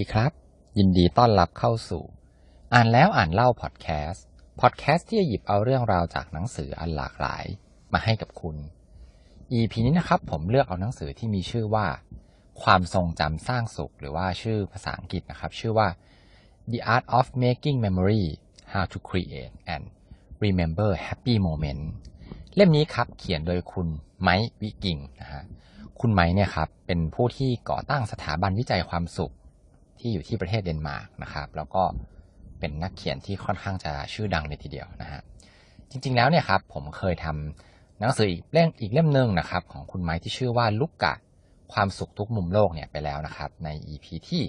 ดีครับ ยินดีต้อนรับเข้าสู่ อ่านแล้วอ่านเล่าพอดแคสต์พอดแคสต์ที่จะหยิบเอาเรื่องราวจากหนังสืออันหลากหลาย มาให้กับคุณ EP นี้นะครับ ผมเลือกเอาหนังสือที่มีชื่อว่า ความทรงจำสร้างสุข หรือว่าชื่อภาษาอังกฤษนะครับ ชื่อว่า The Art of Making Memory How to Create and Remember Happy Moment เล่มนี้ครับ เขียนโดยคุณไมค์วิกิงนะฮะคุณไมค์เนี่ยครับเป็นผู้ที่ก่อตั้งสถาบันวิจัยความสุข ที่อยู่ที่ประเทศเดนมาร์กนะครับ แล้วก็เป็นนักเขียนที่ค่อนข้างจะชื่อดังเลยทีเดียวนะฮะจริง ๆแล้วเนี่ยครับผมเคยทำหนังสืออีกเล่มอีกเล่มหนึ่งนะครับ ของคุณไมค์ที่ชื่อว่าลุกกะความสุขทุกมุมโลกเนี่ยไปแล้วนะครับ ใน EP ที่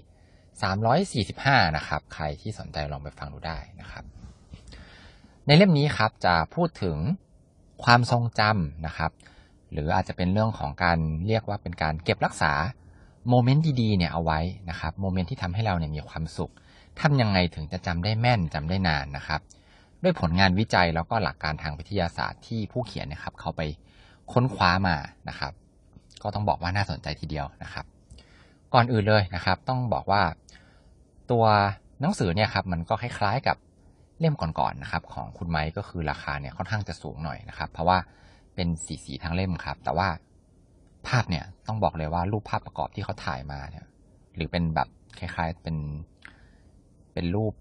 345 นะครับ ใครที่สนใจลองไปฟังดูได้นะครับ ในเล่มนี้ครับจะพูดถึงความทรงจำนะครับ หรืออาจจะเป็นเรื่องของการเรียกว่าเป็นการเก็บรักษา โมเมนต์ดีๆเนี่ยเอาไว้นะครับโมเมนต์ที่ทำให้เราเนี่ยมีความสุขทำยังไงถึงจะจำได้แม่นจำได้นานนะครับ ด้วยผลงานวิจัยแล้วก็หลักการทางวิทยาศาสตร์ที่ผู้เขียนนะครับ เขาไปค้นคว้ามานะครับ ก็ต้องบอกว่าน่าสนใจทีเดียวนะครับ ก่อนอื่นเลยนะครับ ต้องบอกว่าตัวหนังสือเนี่ยครับมันก็คล้ายๆกับเล่มก่อนๆนะครับ ของคุณไมค์ก็คือราคาเนี่ยค่อนข้างจะสูงหน่อยนะครับ เพราะว่าเป็นสีสีทั้งเล่มครับ แต่ว่า ภาพเนี่ยต้องบอกเลยว่ารูปภาพประกอบที่เขาถ่ายมาเนี่ย หรือเป็นแบบคล้าย ๆเป็นเป็นรูป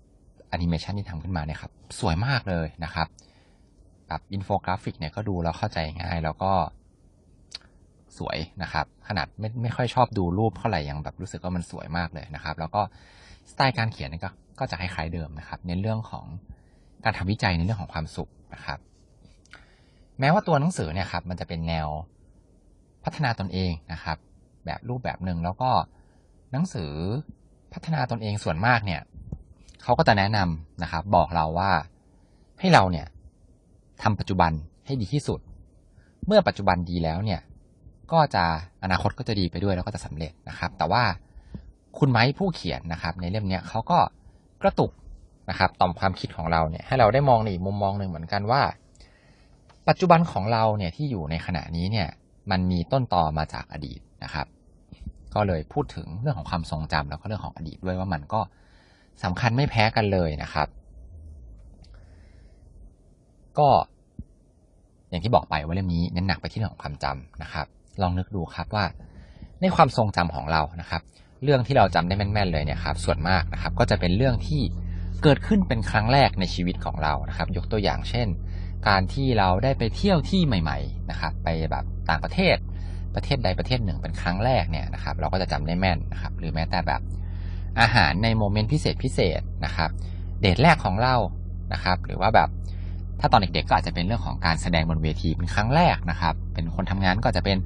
แอนิเมชันที่ทำขึ้นมาเนี่ยครับ สวยมากเลยนะครับแบบอินโฟกราฟิกเนี่ยก็ดูแล้วเข้าใจง่ายแล้วก็สวยนะครับ ขนาดไม่ไม่ค่อยชอบดูรูปเท่าไหร่ยังแบบรู้สึกว่ามันสวยมากเลยนะครับ แล้วก็สไตล์การเขียนเนี่ยก็ก็จะคล้ายๆเดิมนะครับ ในเรื่องของการทำวิจัยในเรื่องของความสุขนะครับ แม้ว่าตัวหนังสือเนี่ยครับมันจะเป็นแนว พัฒนาตนเองนะครับ แบบรูปแบบหนึ่งแล้วก็หนังสือพัฒนาตนเองส่วนมากเนี่ยเขาก็จะแนะนำนะครับ บอกเราว่าให้เราเนี่ยทำปัจจุบันให้ดีที่สุด เมื่อปัจจุบันดีแล้วเนี่ย ก็จะอนาคตก็จะดีไปด้วยแล้วก็จะสำเร็จนะครับ แต่ว่าคุณไม้ผู้เขียนนะครับ ในเล่มนี้เขาก็กระตุกนะครับต่อมความคิดของเราเนี่ยให้เราได้มองในอีกมุมมองหนึ่งเหมือนกันว่า ปัจจุบันของเราเนี่ยที่อยู่ในขณะนี้เนี่ย มันมีต้นตอมาจากอดีตนะครับ ก็เลยพูดถึงเรื่องของความทรงจำแล้วก็เรื่องของอดีตด้วยว่ามันก็สำคัญไม่แพ้กันเลยนะครับ ก็อย่างที่บอกไปว่าเล่มนี้เน้นหนักไปที่เรื่องของความจำนะครับ ลองนึกดูครับว่า ในความทรงจำของเรานะครับ เรื่องที่เราจำได้แม่น ๆ เลยเนี่ยครับส่วนมากนะครับ ก็จะเป็นเรื่องที่เกิดขึ้นเป็นครั้งแรกในชีวิตของเรานะครับ ยกตัวอย่างเช่น การที่เราได้ไปเที่ยวที่ใหม่ๆนะครับไปแบบต่างประเทศประเทศใดประเทศหนึ่งเป็นครั้งแรกเนี่ยนะครับเราก็จะจำได้แม่นนะครับหรือแม้แต่แบบอาหารในโมเมนต์พิเศษพิเศษนะครับ เดทแรกของเรานะครับ หรือว่าแบบถ้าตอนเด็กๆก็อาจจะเป็นเรื่องของการแสดงบนเวทีเป็นครั้งแรกนะครับ เป็นคนทำงานก็จะเป็น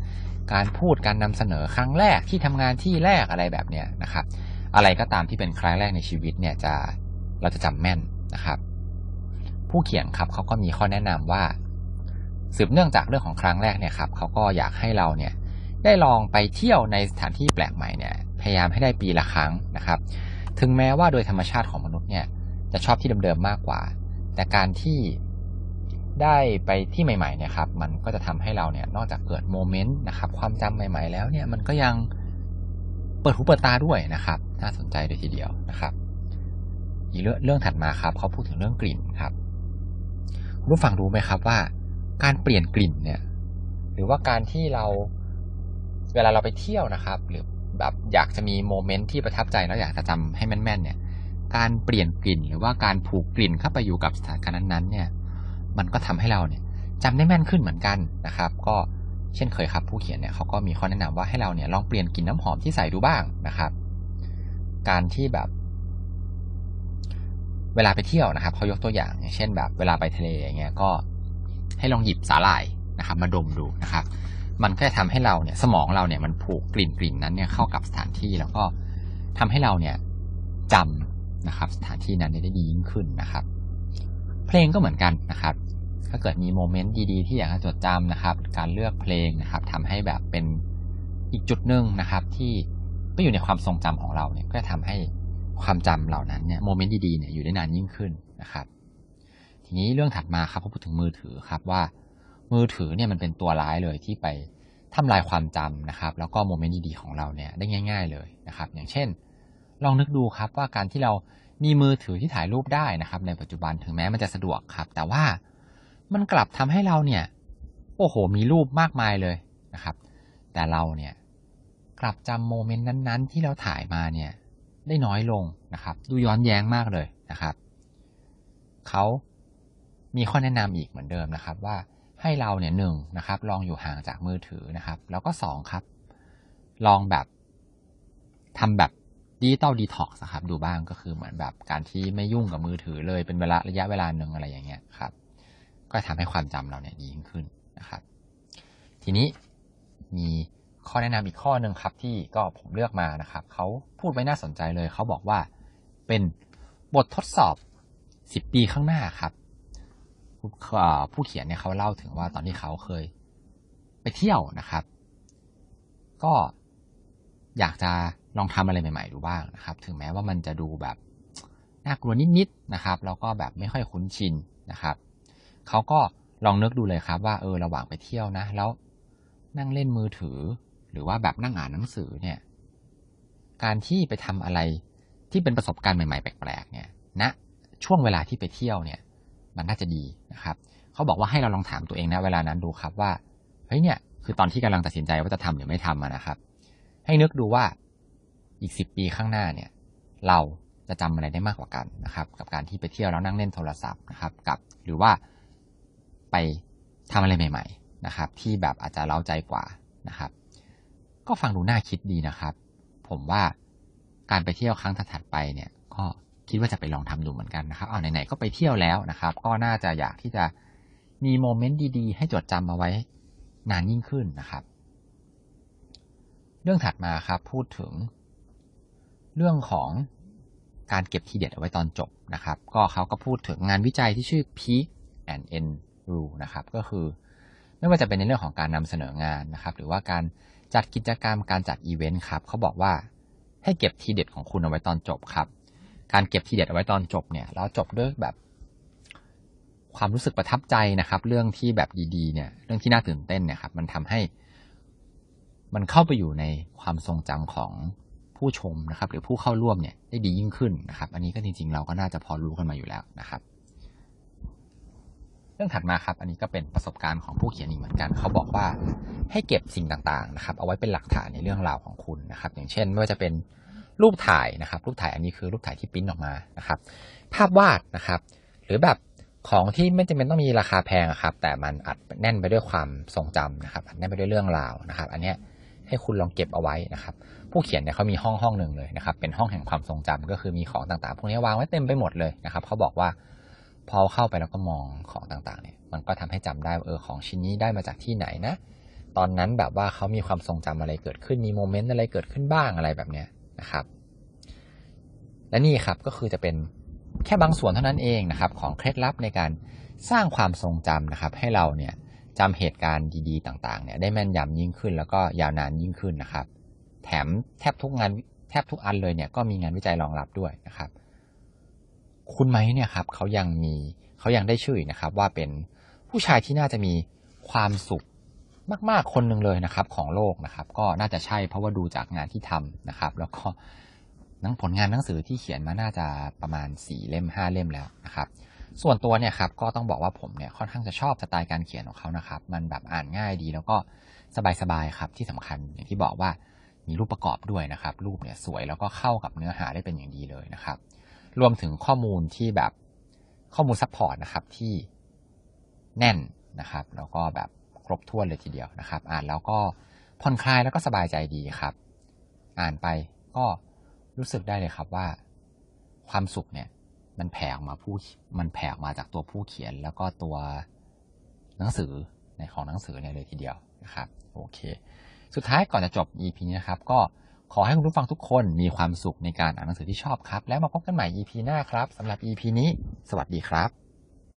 การพูดการนำเสนอครั้งแรกที่ทำงานที่แรกอะไรแบบเนี้ยนะครับ อะไรก็ตามที่เป็นครั้งแรกในชีวิตเนี่ยจะเราจะจำแม่นนะครับ ผู้เขียนครับเขาก็มีข้อแนะนำว่า สืบเนื่องจากเรื่องของครั้งแรกเนี่ยครับเขาก็อยากให้เราเนี่ยได้ลองไปเที่ยวในสถานที่แปลกใหม่เนี่ยพยายามให้ได้ปีละครั้งนะครับ ถึงแม้ว่าโดยธรรมชาติของมนุษย์เนี่ยจะชอบที่เดิมๆมากกว่า แต่การที่ได้ไปที่ใหม่ๆเนี่ยครับมันก็จะทำให้เราเนี่ยนอกจากเกิดโมเมนต์นะครับความจำใหม่ ๆ แล้วเนี่ยมันก็ยังเปิดหูเปิดตาด้วยนะครับ น่าสนใจเลยทีเดียวนะครับ อีกเรื่องเรื่องถัดมาครับเขาพูดถึงเรื่องกลิ่นครับ คุณผู้ฟังรู้ไหมครับว่า การเปลี่ยนกลิ่นเนี่ย หรือว่าการที่เราเวลาเราไปเที่ยวนะครับ หรือแบบอยากจะมีโมเมนต์ที่ประทับใจแล้วอยากจะจำให้แม่นๆเนี่ย การเปลี่ยนกลิ่นหรือว่าการผูกกลิ่นเข้าไปอยู่กับสถานการณ์นั้นๆเนี่ย มันก็ทำให้เราเนี่ยจำได้แม่นขึ้นเหมือนกันนะครับ ก็เช่นเคยครับ ผู้เขียนเนี่ยเขาก็มีข้อแนะนำว่าให้เราเนี่ยลองเปลี่ยนกลิ่นน้ำหอมที่ใส่ดูบ้างนะครับ การที่แบบ เวลาไปเที่ยวนะครับเขายกตัวอย่างอย่างเช่นแบบเวลาไปทะเลอย่างเงี้ยก็ให้ลองหยิบสาหร่ายนะครับ มาดมดูนะครับ มันก็จะทำให้เราเนี่ยสมองเราเนี่ยมันผูกกลิ่นกลิ่นนั้นเนี่ยเข้ากับสถานที่แล้วก็ทำให้เราเนี่ยจำนะครับ สถานที่นั้นได้ดียิ่งขึ้นนะครับ เพลงก็เหมือนกันนะครับ ถ้าเกิดมีโมเมนต์ดีๆที่อยากจะจดจำนะครับ การเลือกเพลงนะครับทำให้แบบเป็นอีกจุดหนึ่งนะครับ ที่ก็อยู่ในความทรงจำของเราเนี่ยก็จะทำให้ ความจำเหล่านั้นเนี่ยโมเมนต์ดีๆเนี่ยอยู่ได้นานยิ่งขึ้นนะครับ ทีนี้เรื่องถัดมาครับพอพูดถึงมือถือครับว่า มือถือเนี่ยมันเป็นตัวร้ายเลยที่ไปทำลายความจำนะครับ แล้วก็โมเมนต์ดีๆของเราเนี่ยได้ง่าย ๆเลยนะครับ อย่างเช่น ลองนึกดูครับว่าการที่เรามีมือถือที่ถ่ายรูปได้นะครับ ในปัจจุบันถึงแม้มันจะสะดวกครับ แต่ว่ามันกลับทำให้เราเนี่ย โอ้โห มีรูปมากมายเลยนะครับ แต่เราเนี่ยกลับจำโมเมนต์นั้นๆ ที่เราถ่ายมาเนี่ย ได้น้อยลงนะครับ ดูย้อนแย้งมากเลยนะครับเขามีข้อแนะนำอีกเหมือนเดิมนะครับ ว่าให้เราเนี่ยหนึ่งนะครับ ลองอยู่ห่างจากมือถือนะครับ แล้วก็สองครับ ลองแบบทำแบบ digital detox ครับ ดูบ้างก็คือเหมือนแบบการที่ไม่ยุ่งกับมือถือเลยเป็นเวลาระยะเวลาหนึ่งอะไรอย่างเงี้ยครับ ก็ทำให้ความจำเราเนี่ยดียิ่งขึ้นนะครับ ทีนี้มี ข้อแนะนำอีกข้อหนึ่งครับที่ก็ผมเลือกมานะครับเขาพูดไว้น่าสนใจเลยเขาบอกว่าเป็นบททดสอบสิบปีข้างหน้าครับ ผู้เขียนเนี่ยเขาเล่าถึงว่าตอนที่เขาเคยไปเที่ยวนะครับ ก็อยากจะลองทำอะไรใหม่ ๆ ดูบ้างนะครับ ถึงแม้ว่ามันจะดูแบบน่ากลัวนิดๆนะครับแล้วก็แบบไม่ค่อยคุ้นชินนะครับเขาก็ลองนึกดูเลยครับว่าเออระหว่างไปเที่ยวนะ แล้วนั่งเล่นมือถือ หรือว่าแบบนั่งอ่านหนังสือเนี่ย การที่ไปทำอะไรที่เป็นประสบการณ์ใหม่ๆแปลกๆเนี่ยณนะช่วงเวลาที่ไปเที่ยวเนี่ย มันน่าจะดีนะครับเขาบอกว่าให้เราลองถามตัวเองนะเวลานั้นดูครับว่าเฮ้ยเนี่ยคือตอนที่กำลังตัดสินใจว่าจะทำหรือไม่ทำนะครับ ให้นึกดูว่าอีกสิบปีข้างหน้าเนี่ย เราจะจำอะไรได้มากกว่ากันนะครับ กับการที่ไปเที่ยวแล้วนั่งเล่นโทรศัพท์นะครับ กับหรือว่าไปทำอะไรใหม่ ๆ นะครับ ที่แบบอาจจะเล้าใจกว่านะครับ ก็ฟังดูน่าคิดดีนะครับ ผมว่าการไปเที่ยวครั้งถัดไปเนี่ยก็คิดว่าจะไปลองทำดูเหมือนกันนะครับเอาไหนๆก็ไปเที่ยวแล้วนะครับ ก็น่าจะอยากที่จะมีโมเมนต์ดีๆ ให้จดจำมาไว้นานยิ่งขึ้นนะครับ เรื่องถัดมาครับพูดถึง เรื่องของการเก็บทีเด็ดเอาไว้ตอนจบนะครับ ก็เขาก็พูดถึงงานวิจัยที่ชื่อ Peak and End Rule นะครับ ก็คือไม่ว่าจะเป็นในเรื่องของการนำเสนองานนะครับ หรือว่าการ จัดกิจกรรมการจัดอีเวนต์ครับเขาบอกว่าให้เก็บทีเด็ดของคุณเอาไว้ตอนจบครับ การเก็บทีเด็ดเอาไว้ตอนจบเนี่ยแล้วจบด้วยแบบ ความรู้สึกประทับใจนะครับ เรื่องที่แบบดีๆ เนี่ย เรื่องที่น่าตื่นเต้นเนี่ยครับ มันทำให้ มันเข้าไปอยู่ในความทรงจำของผู้ชมนะครับ หรือผู้เข้าร่วมเนี่ยได้ดียิ่งขึ้นนะครับ อันนี้ก็จริงๆ เราก็น่าจะพอรู้กันมาอยู่แล้วนะครับ รื่องถัดมาครับ อันนี้ก็เป็นประสบการณ์ของผู้เขียนอีกเหมือนกัน เขาบอกว่าให้เก็บสิ่งต่างๆนะครับ เอาไว้เป็นหลักฐานในเรื่องราวของคุณนะครับ อย่างเช่นไม่ว่าจะเป็นรูปถ่ายนะครับ รูปถ่ายอันนี้คือรูปถ่ายที่ปริ้นออกมานะครับ ภาพวาดนะครับ หรือแบบของที่ไม่จำเป็นต้องมีราคาแพงครับ แต่มันอัดแน่นไปด้วยความทรงจำนะครับ อัดแน่นไปด้วยเรื่องราวนะครับ อันนี้ให้คุณลองเก็บเอาไว้นะครับ ผู้เขียนเนี่ยเขามีห้องห้องหนึ่งเลยนะครับ เป็นห้องแห่งความทรงจำก็คือมีของต่างๆ พวกนี้วางไว้เต็มไปหมดเลยนะครับ เขาบอกว่า พอเข้าไปแล้วก็มองของต่างๆเนี่ยมันก็ทำให้จำได้เออของชิ้นนี้ได้มาจากที่ไหนนะ ตอนนั้นแบบว่าเขามีความทรงจำอะไรเกิดขึ้นมีโมเมนต์อะไรเกิดขึ้นบ้างอะไรแบบเนี้ยนะครับ และนี่ครับก็คือจะเป็นแค่บางส่วนเท่านั้นเองนะครับ ของเคล็ดลับในการสร้างความทรงจำนะครับ ให้เราเนี่ยจำเหตุการณ์ดีๆต่างๆเนี่ยได้แม่นยำยิ่งขึ้น แล้วก็ยาวนานยิ่งขึ้นนะครับ แถมแทบทุกงานแทบทุกอันเลยเนี่ยก็มีงานวิจัยรองรับด้วยนะครับ คุณไหมเนี่ยครับเขายังมีเขายังได้ชื่อนะครับ ว่าเป็นผู้ชายที่น่าจะมีความสุขมาก ๆ คนหนึ่งเลยนะครับ ของโลกนะครับ ก็น่าจะใช่เพราะว่าดูจากงานที่ทำนะครับ แล้วก็นังผลงานหนังสือที่เขียนมาน่าจะประมาณสี่เล่มห้าเล่มแล้วนะครับ ส่วนตัวเนี่ยครับก็ต้องบอกว่าผมเนี่ยค่อนข้างจะชอบสไตล์การเขียนของเขานะครับ มันแบบอ่านง่ายดี แล้วก็สบายๆครับที่สำคัญอย่างที่บอกว่ามีรูปประกอบด้วยนะครับ รูปเนี่ยสวยแล้วก็เข้ากับเนื้อหาได้เป็นอย่างดีเลยนะครับ รวมถึงข้อมูลที่แบบข้อมูล support นะครับที่แน่นนะครับ แล้วก็แบบครบถ้วนเลยทีเดียวนะครับ อ่านแล้วก็ผ่อนคลายแล้วก็สบายใจดีครับ อ่านไปก็รู้สึกได้เลยครับว่า ความสุขเนี่ย มันแผ่ออกมาผู้มันแผ่ออกมาจากตัวผู้เขียน แล้วก็ตัวหนังสือในของหนังสือเนี่ยเลยทีเดียวนะครับ โอเค สุดท้ายก่อนจะจบ EP นี้นะครับ ก็ ขอให้คุณผู้ฟังทุกคนมีความสุขในการอ่านหนังสือที่ชอบครับ แล้วมาพบกันใหม่ EP หน้าครับสำหรับ EP นี้ สวัสดีครับ